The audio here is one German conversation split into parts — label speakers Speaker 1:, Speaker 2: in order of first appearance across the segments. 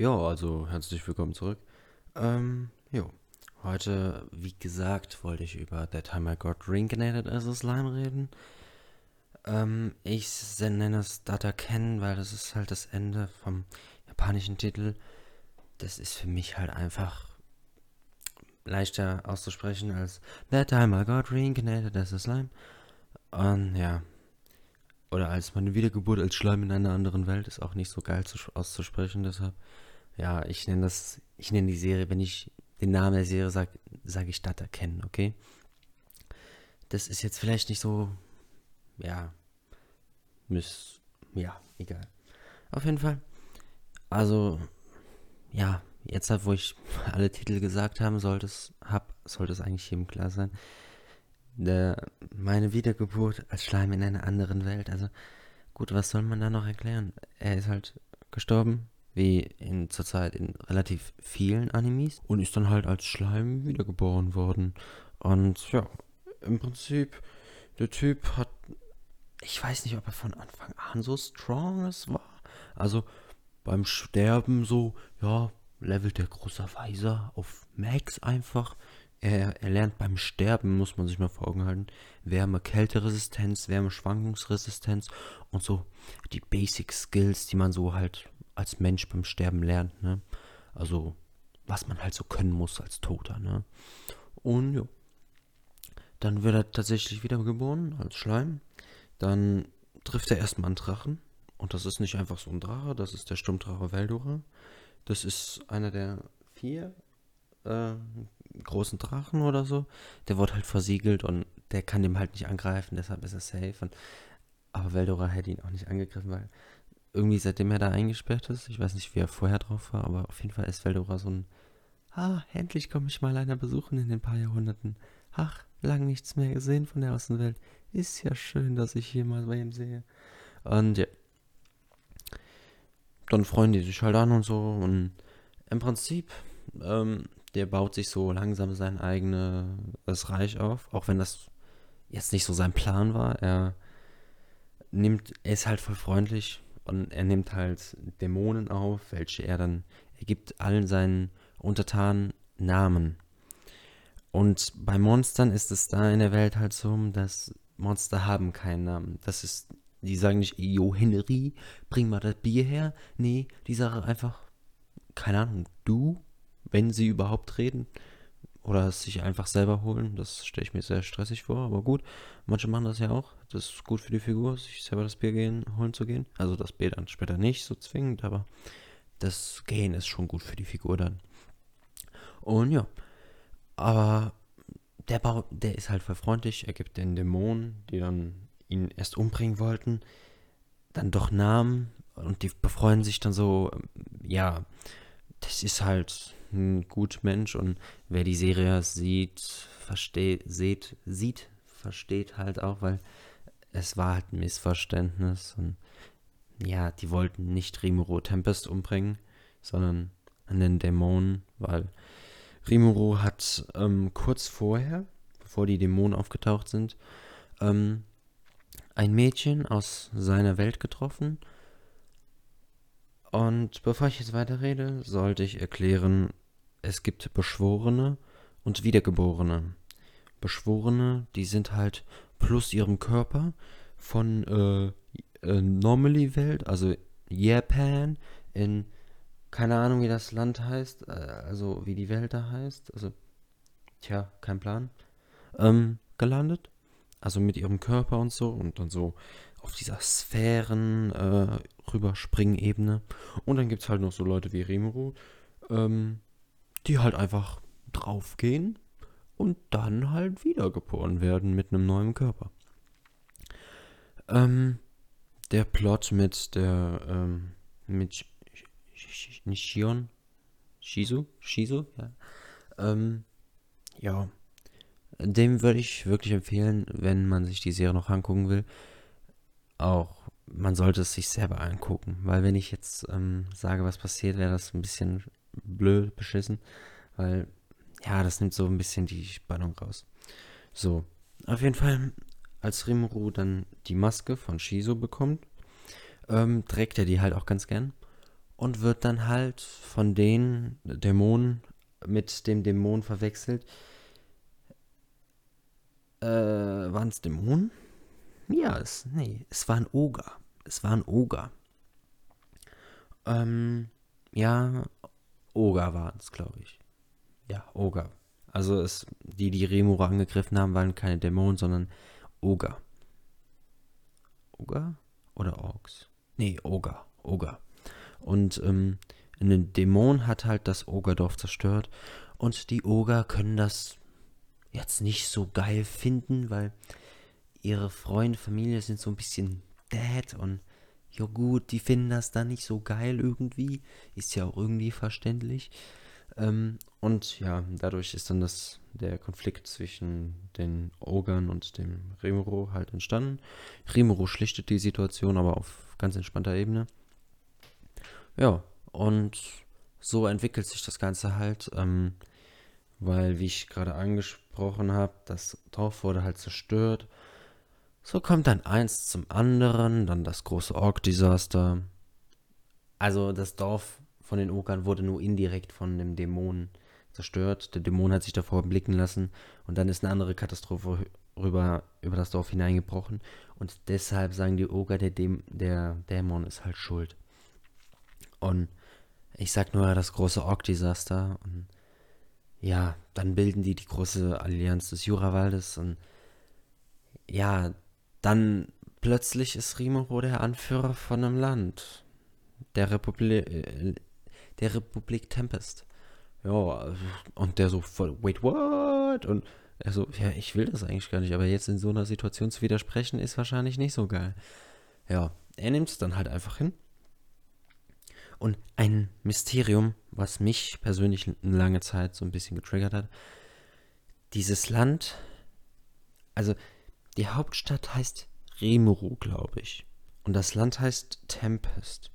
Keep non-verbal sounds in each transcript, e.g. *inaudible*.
Speaker 1: Ja, also herzlich willkommen zurück. Ähm, jo. Heute, wie gesagt, wollte ich über That Time I Got Reincarnated as a Slime reden. Ähm, ich nenne es Data Ken, weil das ist halt das Ende vom japanischen Titel. Das ist für mich halt einfach leichter auszusprechen als That Time I Got Reincarnated as a Slime. Und ja. Oder als meine Wiedergeburt als Schleim in einer anderen Welt ist auch nicht so geil zu, auszusprechen, deshalb ja, ich nenne das, ich nenne die Serie, wenn ich den Namen der Serie sage, sage ich Data kennen, okay? Das ist jetzt vielleicht nicht so, ja, miss, ja, egal. Auf jeden Fall. Also, ja, jetzt halt, wo ich *laughs* alle Titel gesagt haben, sollte es, hab, sollte es eigentlich jedem klar sein. Der, meine Wiedergeburt als Schleim in einer anderen Welt. Also, gut, was soll man da noch erklären? Er ist halt gestorben, wie in zurzeit in relativ vielen Animes und ist dann halt als Schleim wiedergeboren worden. Und ja, im Prinzip, der Typ hat, ich weiß nicht, ob er von Anfang an so strong ist war. Also beim Sterben so, ja, levelt der große Weiser auf Max einfach. Er, er lernt beim Sterben, muss man sich mal vor Augen halten, Wärme, Kälteresistenz, Wärme, Schwankungsresistenz und so die Basic Skills, die man so halt als Mensch beim Sterben lernt, ne? Also, was man halt so können muss als Toter, ne? Und ja. Dann wird er tatsächlich wiedergeboren als Schleim. Dann trifft er erstmal einen Drachen. Und das ist nicht einfach so ein Drache, das ist der Sturmdrache Veldora. Das ist einer der vier äh, großen Drachen oder so. Der wird halt versiegelt und der kann dem halt nicht angreifen, deshalb ist er safe. Und, aber Veldora hätte ihn auch nicht angegriffen, weil irgendwie seitdem er da eingesperrt ist, ich weiß nicht, wie er vorher drauf war, aber auf jeden Fall ist Veldora so ein, ah, endlich komme ich mal einer besuchen in den paar Jahrhunderten. Ach, lang nichts mehr gesehen von der Außenwelt. Ist ja schön, dass ich hier mal bei ihm sehe. Und ja. Dann freuen die sich halt an und so. Und im Prinzip, ähm, der baut sich so langsam sein eigenes Reich auf, auch wenn das jetzt nicht so sein Plan war. Er nimmt, er ist halt voll freundlich, und er nimmt halt Dämonen auf, welche er dann, er gibt allen seinen Untertanen Namen. Und bei Monstern ist es da in der Welt halt so, dass Monster haben keinen Namen. Das ist, die sagen nicht, Jo Henry, bring mal das Bier her. Nee, die sagen einfach, keine Ahnung, du, wenn sie überhaupt reden. Oder es sich einfach selber holen. Das stelle ich mir sehr stressig vor, aber gut. Manche machen das ja auch. Das ist gut für die Figur, sich selber das Bier gehen, holen zu gehen. Also das Bier dann später nicht so zwingend, aber das Gehen ist schon gut für die Figur dann. Und ja. Aber der Bau, der ist halt voll freundlich. Er gibt den Dämonen, die dann ihn erst umbringen wollten, dann doch Namen und die befreuen sich dann so, ja, das ist halt ein guter Mensch und wer die Serie sieht, versteht, sieht, sieht, versteht halt auch, weil es war halt ein Missverständnis und ja, die wollten nicht Rimuro Tempest umbringen, sondern einen Dämonen, weil Rimuro hat ähm, kurz vorher, bevor die Dämonen aufgetaucht sind, ähm, ein Mädchen aus seiner Welt getroffen und bevor ich jetzt weiterrede, sollte ich erklären, es gibt Beschworene und Wiedergeborene. Beschworene, die sind halt plus ihrem Körper von äh, äh, Normally-Welt, also Japan, in keine Ahnung, wie das Land heißt, äh, also wie die Welt da heißt, also tja, kein Plan, ähm, gelandet. Also mit ihrem Körper und so und dann so auf dieser Sphären äh, rüberspringen-Ebene. Und dann gibt es halt noch so Leute wie Rimuru, ähm, die halt einfach draufgehen und dann halt wiedergeboren werden mit einem neuen Körper. Ähm, der Plot mit der, ähm, mit Nishion, Shizu, Shizu, ja, ähm, ja, dem würde ich wirklich empfehlen, wenn man sich die Serie noch angucken will, auch, man sollte es sich selber angucken, weil wenn ich jetzt ähm, sage, was passiert, wäre das ein bisschen blöd, beschissen, weil ja, das nimmt so ein bisschen die Spannung raus. So, auf jeden Fall, als Rimuru dann die Maske von Shizo bekommt, ähm, trägt er die halt auch ganz gern. und wird dann halt von den Dämonen mit dem Dämon verwechselt. Äh, waren es Dämonen? Ja, es, nee, es war ein Oger. Es war ein Oger. Ähm, ja, Oger waren es, glaube ich. Ja, Oger. Also es, die, die Remora angegriffen haben, waren keine Dämonen, sondern Oger. Oger? Oder Orks? Nee, Oger. Oger. Und ähm, ein Dämon hat halt das Ogerdorf zerstört. Und die Oger können das jetzt nicht so geil finden, weil ihre Freunde, Familie sind so ein bisschen dead und ja gut, die finden das dann nicht so geil irgendwie. Ist ja auch irgendwie verständlich. Ähm, und ja, dadurch ist dann das, der Konflikt zwischen den Ogern und dem Rimuru halt entstanden. Rimuru schlichtet die Situation aber auf ganz entspannter Ebene. Ja, und so entwickelt sich das Ganze halt, ähm, weil, wie ich gerade angesprochen habe, das Dorf wurde halt zerstört. So kommt dann eins zum anderen, dann das große Ork-Desaster. Also das Dorf von den Ogern wurde nur indirekt von dem Dämon zerstört. Der Dämon hat sich davor blicken lassen und dann ist eine andere Katastrophe rüber über das Dorf hineingebrochen. Und deshalb sagen die Oger, der, Däm der Dämon ist halt schuld. Und ich sag nur das große Ork-Desaster. Und ja, dann bilden die die große Allianz des Jurawaldes. Und ja, dann plötzlich ist Rimuro der Anführer von einem Land. Der Republik, äh, der Republik Tempest. Ja, und der so voll, wait, what? Und er so, ja, ich will das eigentlich gar nicht, aber jetzt in so einer Situation zu widersprechen, ist wahrscheinlich nicht so geil. Ja, er nimmt es dann halt einfach hin. Und ein Mysterium, was mich persönlich eine lange Zeit so ein bisschen getriggert hat. Dieses Land, also die Hauptstadt heißt Rimuru, glaube ich. Und das Land heißt Tempest.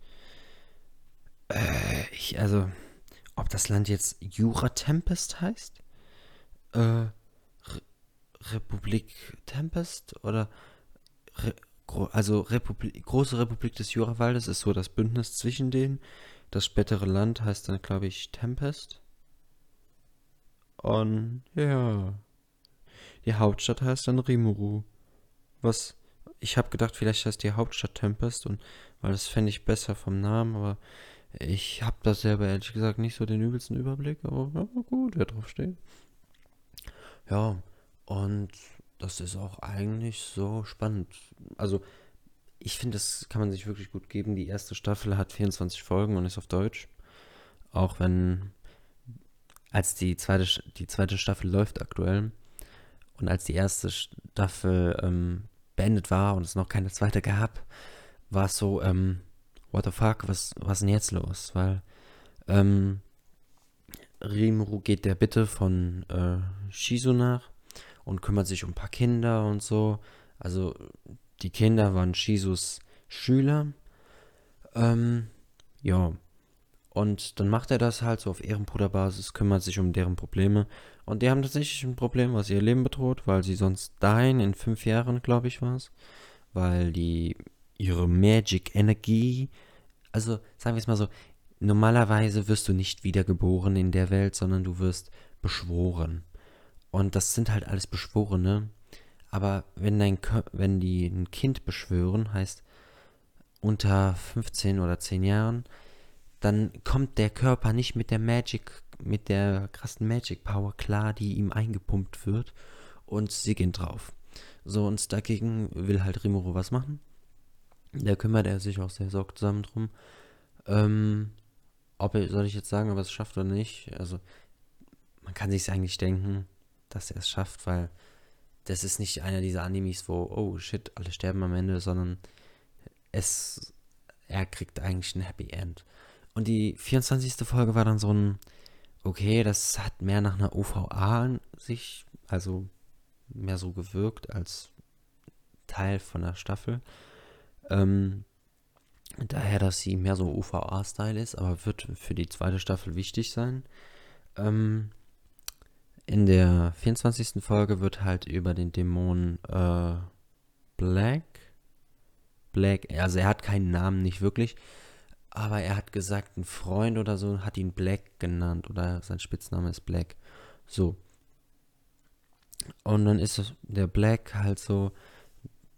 Speaker 1: Äh, ich, also, ob das Land jetzt Jura Tempest heißt? Äh, Re Republik Tempest oder Re also Republik, große Republik des Jurawaldes ist so das Bündnis zwischen denen. Das spätere Land heißt dann, glaube ich, Tempest. Und ja, die Hauptstadt heißt dann Rimuru. Was, ich habe gedacht, vielleicht heißt die Hauptstadt Tempest und weil das fände ich besser vom Namen, aber ich habe da selber ehrlich gesagt nicht so den übelsten Überblick, aber ja, gut, wer drauf steht. Ja, und das ist auch eigentlich so spannend. Also, ich finde, das kann man sich wirklich gut geben. Die erste Staffel hat 24 Folgen und ist auf Deutsch. Auch wenn, als die zweite, die zweite Staffel läuft aktuell und als die erste Staffel ähm, beendet war und es noch keine zweite gab, war es so, ähm, what the fuck, was, was ist denn jetzt los? Weil ähm, Rimuru geht der Bitte von äh, Shizu nach und kümmert sich um ein paar Kinder und so. Also die Kinder waren Shizus Schüler. Ähm, ja. Und dann macht er das halt so auf Ehrenbruderbasis, kümmert sich um deren Probleme. Und die haben tatsächlich ein Problem, was ihr Leben bedroht, weil sie sonst dahin in fünf Jahren, glaube ich, war es. Weil die ihre Magic-Energie. Also sagen wir es mal so, normalerweise wirst du nicht wiedergeboren in der Welt, sondern du wirst beschworen. Und das sind halt alles Beschworene. Aber wenn, dein, wenn die ein Kind beschwören, heißt unter 15 oder 10 Jahren, dann kommt der Körper nicht mit der Magic, mit der krassen Magic Power klar, die ihm eingepumpt wird. Und sie gehen drauf. So, und dagegen will halt Rimuru was machen. Da kümmert er sich auch sehr sorgsam drum. Ähm, ob er, soll ich jetzt sagen, ob er es schafft oder nicht? Also, man kann sich eigentlich denken, dass er es schafft, weil das ist nicht einer dieser Animes, wo, oh shit, alle sterben am Ende, sondern es, er kriegt eigentlich ein Happy End. Und die 24. Folge war dann so ein, okay, das hat mehr nach einer OVA an sich, also mehr so gewirkt als Teil von der Staffel. Ähm, daher, dass sie mehr so UVA-Style ist, aber wird für die zweite Staffel wichtig sein. Ähm, in der 24. Folge wird halt über den Dämon äh, Black. Black, also er hat keinen Namen, nicht wirklich. Aber er hat gesagt, ein Freund oder so hat ihn Black genannt oder sein Spitzname ist Black. So. Und dann ist der Black halt so.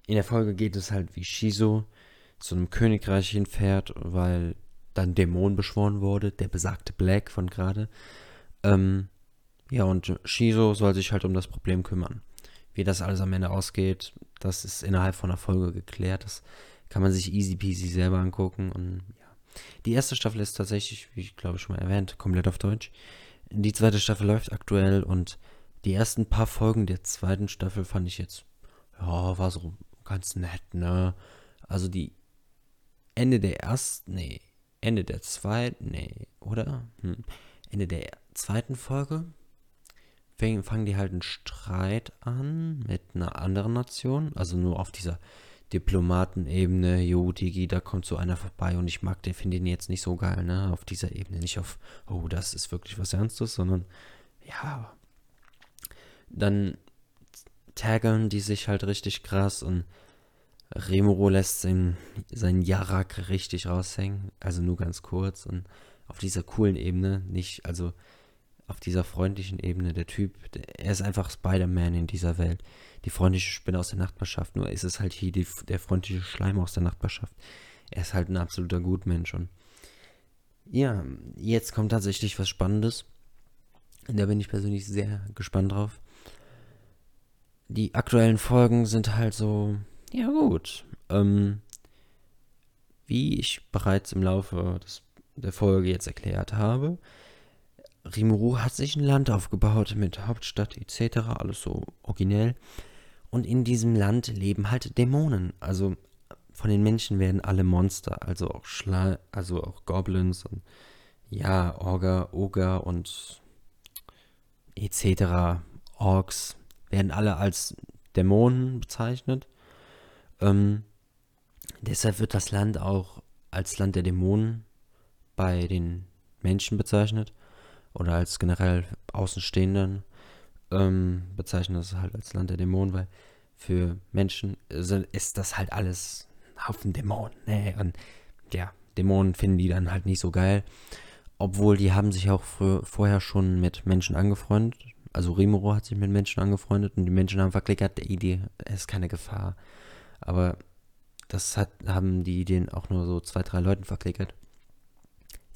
Speaker 1: In der Folge geht es halt wie Shizo zu einem Königreich hinfährt, weil dann Dämon beschworen wurde, der besagte Black von gerade. Ähm, ja, und Shizo soll sich halt um das Problem kümmern. Wie das alles am Ende ausgeht, das ist innerhalb von einer Folge geklärt. Das kann man sich easy peasy selber angucken. Und ja. Die erste Staffel ist tatsächlich, wie ich glaube schon mal erwähnt, komplett auf Deutsch. Die zweite Staffel läuft aktuell und die ersten paar Folgen der zweiten Staffel fand ich jetzt, ja, war so ganz nett, ne? Also die Ende der ersten, nee, Ende der zweiten, nee, oder? Hm. Ende der zweiten Folge fangen die halt einen Streit an mit einer anderen Nation, also nur auf dieser Diplomatenebene, jo, Digi, da kommt so einer vorbei und ich mag den, finde den jetzt nicht so geil, ne, auf dieser Ebene, nicht auf, oh, das ist wirklich was Ernstes, sondern, ja, dann taggeln die sich halt richtig krass und Remuro lässt seinen, seinen Yarak richtig raushängen, also nur ganz kurz und auf dieser coolen Ebene, nicht, also auf dieser freundlichen Ebene, der Typ, der, er ist einfach Spider-Man in dieser Welt. Die freundliche Spinne aus der Nachbarschaft, nur ist es halt hier die, der freundliche Schleim aus der Nachbarschaft. Er ist halt ein absoluter Gutmensch und ja, jetzt kommt tatsächlich was Spannendes. Da bin ich persönlich sehr gespannt drauf. Die aktuellen Folgen sind halt so, ja gut. Ähm, wie ich bereits im Laufe des, der Folge jetzt erklärt habe, Rimuru hat sich ein Land aufgebaut mit Hauptstadt etc., alles so originell. Und in diesem Land leben halt Dämonen. Also von den Menschen werden alle Monster, also auch Schla also auch Goblins und ja, Orga, Oger und etc. Orks werden alle als Dämonen bezeichnet. Ähm, deshalb wird das Land auch als Land der Dämonen bei den Menschen bezeichnet oder als generell Außenstehenden ähm, bezeichnen das halt als Land der Dämonen, weil für Menschen ist das halt alles ein Haufen Dämonen. Ne? Und ja, Dämonen finden die dann halt nicht so geil. Obwohl die haben sich auch vorher schon mit Menschen angefreundet. Also Rimuro hat sich mit Menschen angefreundet und die Menschen haben verklickert, die Idee ist keine Gefahr. Aber das hat, haben die Ideen auch nur so zwei, drei Leuten verklickert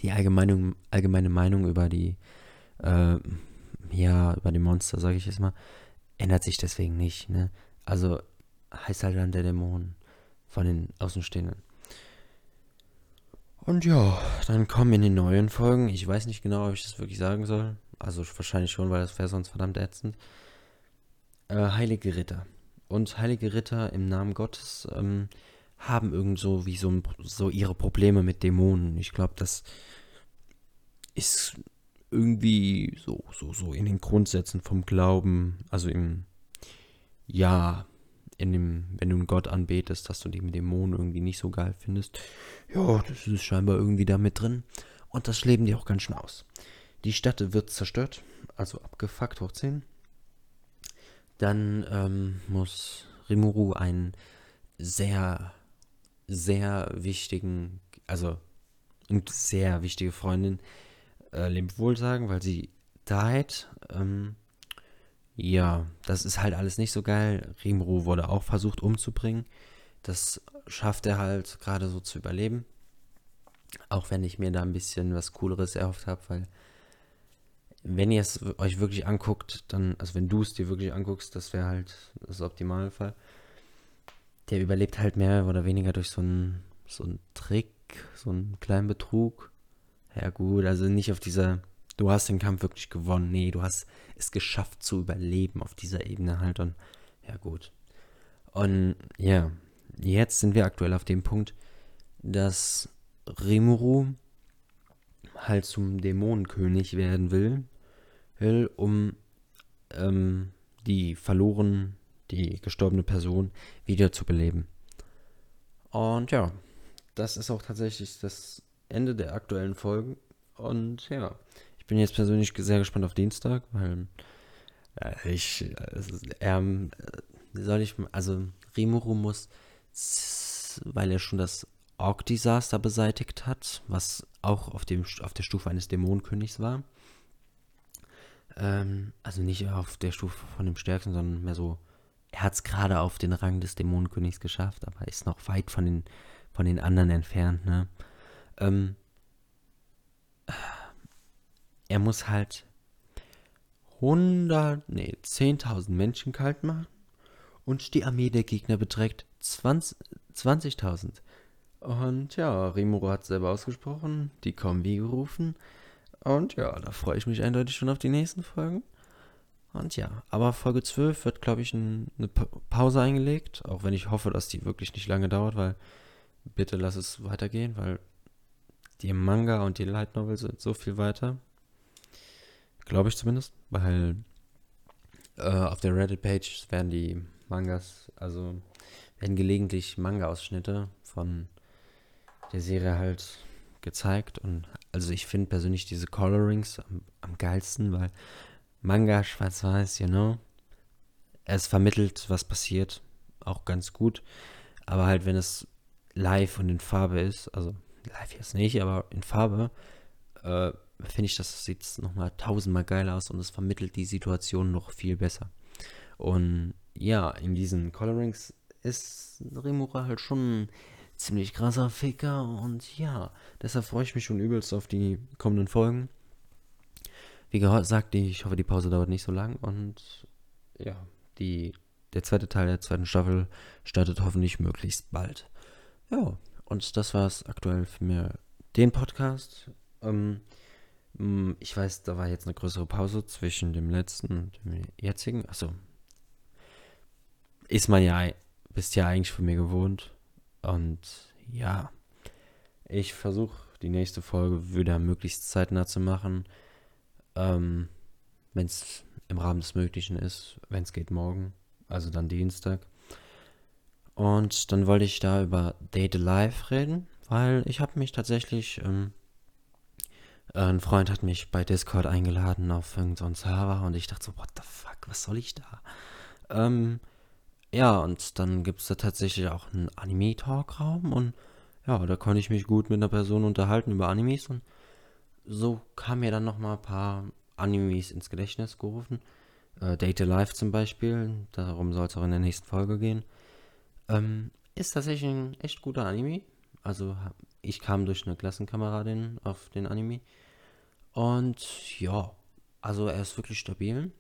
Speaker 1: die allgemeine, allgemeine Meinung über die, äh, ja, über die Monster, sage ich jetzt mal, ändert sich deswegen nicht. Ne? Also heißt halt dann der Dämon von den Außenstehenden. Und ja, dann kommen in den neuen Folgen, ich weiß nicht genau, ob ich das wirklich sagen soll, also wahrscheinlich schon, weil das wäre sonst verdammt ätzend, äh, Heilige Ritter. Und Heilige Ritter im Namen Gottes ähm, haben irgend so wie so, so ihre Probleme mit Dämonen. Ich glaube, das ist irgendwie so, so, so in den Grundsätzen vom Glauben, also im, ja, in dem, wenn du einen Gott anbetest, dass du die Dämonen irgendwie nicht so geil findest. Ja, das ist scheinbar irgendwie da mit drin. Und das leben die auch ganz schön aus. Die Stadt wird zerstört, also abgefuckt hoch 10. Dann ähm, muss Rimuru einen sehr sehr wichtigen, also und sehr wichtige Freundin äh, lebt wohl sagen, weil sie died. Ähm, ja, das ist halt alles nicht so geil. Rimuru wurde auch versucht umzubringen. Das schafft er halt gerade so zu überleben. Auch wenn ich mir da ein bisschen was Cooleres erhofft habe, weil wenn ihr es euch wirklich anguckt, dann, also wenn du es dir wirklich anguckst, das wäre halt das Optimalfall. Der überlebt halt mehr oder weniger durch so einen so Trick, so einen kleinen Betrug. Ja gut, also nicht auf dieser, du hast den Kampf wirklich gewonnen. Nee, du hast es geschafft zu überleben auf dieser Ebene halt und ja gut. Und ja, jetzt sind wir aktuell auf dem Punkt, dass Rimuru halt zum Dämonenkönig werden will, will um ähm, die verloren die gestorbene Person wiederzubeleben. Und ja, das ist auch tatsächlich das Ende der aktuellen Folgen. Und ja, ich bin jetzt persönlich sehr gespannt auf Dienstag, weil äh, ich, ähm, soll ich, also Rimuru muss, weil er schon das Ork-Desaster beseitigt hat, was auch auf, dem, auf der Stufe eines Dämonenkönigs war. Ähm, also nicht auf der Stufe von dem Stärksten, sondern mehr so, er hat es gerade auf den Rang des Dämonenkönigs geschafft, aber ist noch weit von den, von den anderen entfernt. Ne? Ähm, er muss halt 100, nee, 10.000 Menschen kalt machen und die Armee der Gegner beträgt 20.000. 20 und ja, Rimuro hat selber ausgesprochen, die wie gerufen. Und ja, da freue ich mich eindeutig schon auf die nächsten Folgen. Und ja, aber Folge 12 wird, glaube ich, ein, eine Pause eingelegt, auch wenn ich hoffe, dass die wirklich nicht lange dauert, weil bitte lass es weitergehen, weil die Manga und die Light Novel sind so viel weiter. Glaube ich zumindest, weil äh, auf der Reddit-Page werden die Mangas, also werden gelegentlich Manga-Ausschnitte von der Serie halt gezeigt. Und also ich finde persönlich diese Colorings am, am geilsten, weil Manga schwarz-weiß, you know. Es vermittelt, was passiert, auch ganz gut. Aber halt, wenn es live und in Farbe ist, also live jetzt nicht, aber in Farbe, äh, finde ich, das sieht nochmal tausendmal geiler aus und es vermittelt die Situation noch viel besser. Und ja, in diesen Colorings ist Rimura halt schon ziemlich krasser Ficker und ja, deshalb freue ich mich schon übelst auf die kommenden Folgen. Wie gesagt, ich hoffe, die Pause dauert nicht so lang und ja, die, der zweite Teil der zweiten Staffel startet hoffentlich möglichst bald. Ja, und das war es aktuell für mir, den Podcast. Ähm, ich weiß, da war jetzt eine größere Pause zwischen dem letzten und dem jetzigen. Achso. Ist man ja, bist ja eigentlich von mir gewohnt. Und ja, ich versuche die nächste Folge wieder möglichst zeitnah zu machen. Ähm, wenn es im Rahmen des Möglichen ist, wenn es geht morgen, also dann Dienstag. Und dann wollte ich da über Date Live reden, weil ich habe mich tatsächlich, ähm, ein Freund hat mich bei Discord eingeladen auf irgendeinen so Server und ich dachte so, what the fuck, was soll ich da? Ähm, ja, und dann gibt es da tatsächlich auch einen Anime-Talk-Raum und ja, da konnte ich mich gut mit einer Person unterhalten über Animes und so kam mir dann nochmal ein paar Animes ins Gedächtnis gerufen. Äh, Date Life zum Beispiel, darum soll es auch in der nächsten Folge gehen. Ähm, ist tatsächlich ein echt guter Anime. Also ich kam durch eine Klassenkameradin auf den Anime. Und ja, also er ist wirklich stabil.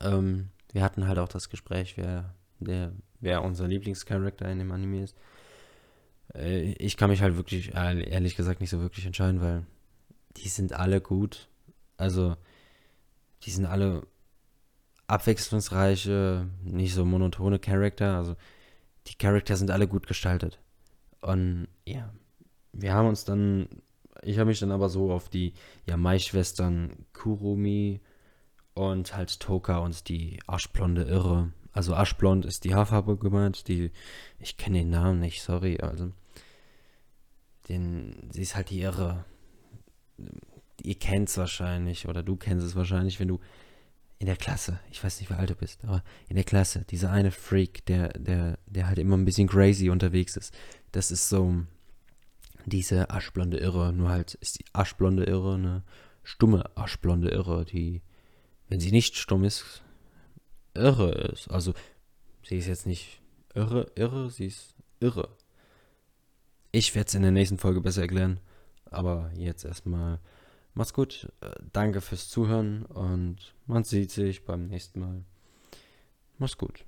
Speaker 1: Ähm, wir hatten halt auch das Gespräch, wer, der, wer unser Lieblingscharakter in dem Anime ist. Äh, ich kann mich halt wirklich, ehrlich gesagt, nicht so wirklich entscheiden, weil die sind alle gut. Also, die sind alle abwechslungsreiche, nicht so monotone Charakter. Also, die Charakter sind alle gut gestaltet. Und ja, wir haben uns dann, ich habe mich dann aber so auf die Yamai-Schwestern Kurumi und halt Toka und die aschblonde Irre. Also aschblond ist die Haarfarbe gemeint, die, ich kenne den Namen nicht, sorry, also, den, sie ist halt die Irre. Ihr kennt es wahrscheinlich, oder du kennst es wahrscheinlich, wenn du in der Klasse, ich weiß nicht, wie alt du bist, aber in der Klasse, dieser eine Freak, der, der, der halt immer ein bisschen crazy unterwegs ist, das ist so diese aschblonde Irre, nur halt ist die aschblonde Irre eine stumme aschblonde Irre, die wenn sie nicht stumm ist, irre ist. Also, sie ist jetzt nicht irre, irre, sie ist irre. Ich werde es in der nächsten Folge besser erklären. Aber jetzt erstmal macht's gut. Äh, danke fürs Zuhören und man sieht sich beim nächsten Mal. Mach's gut.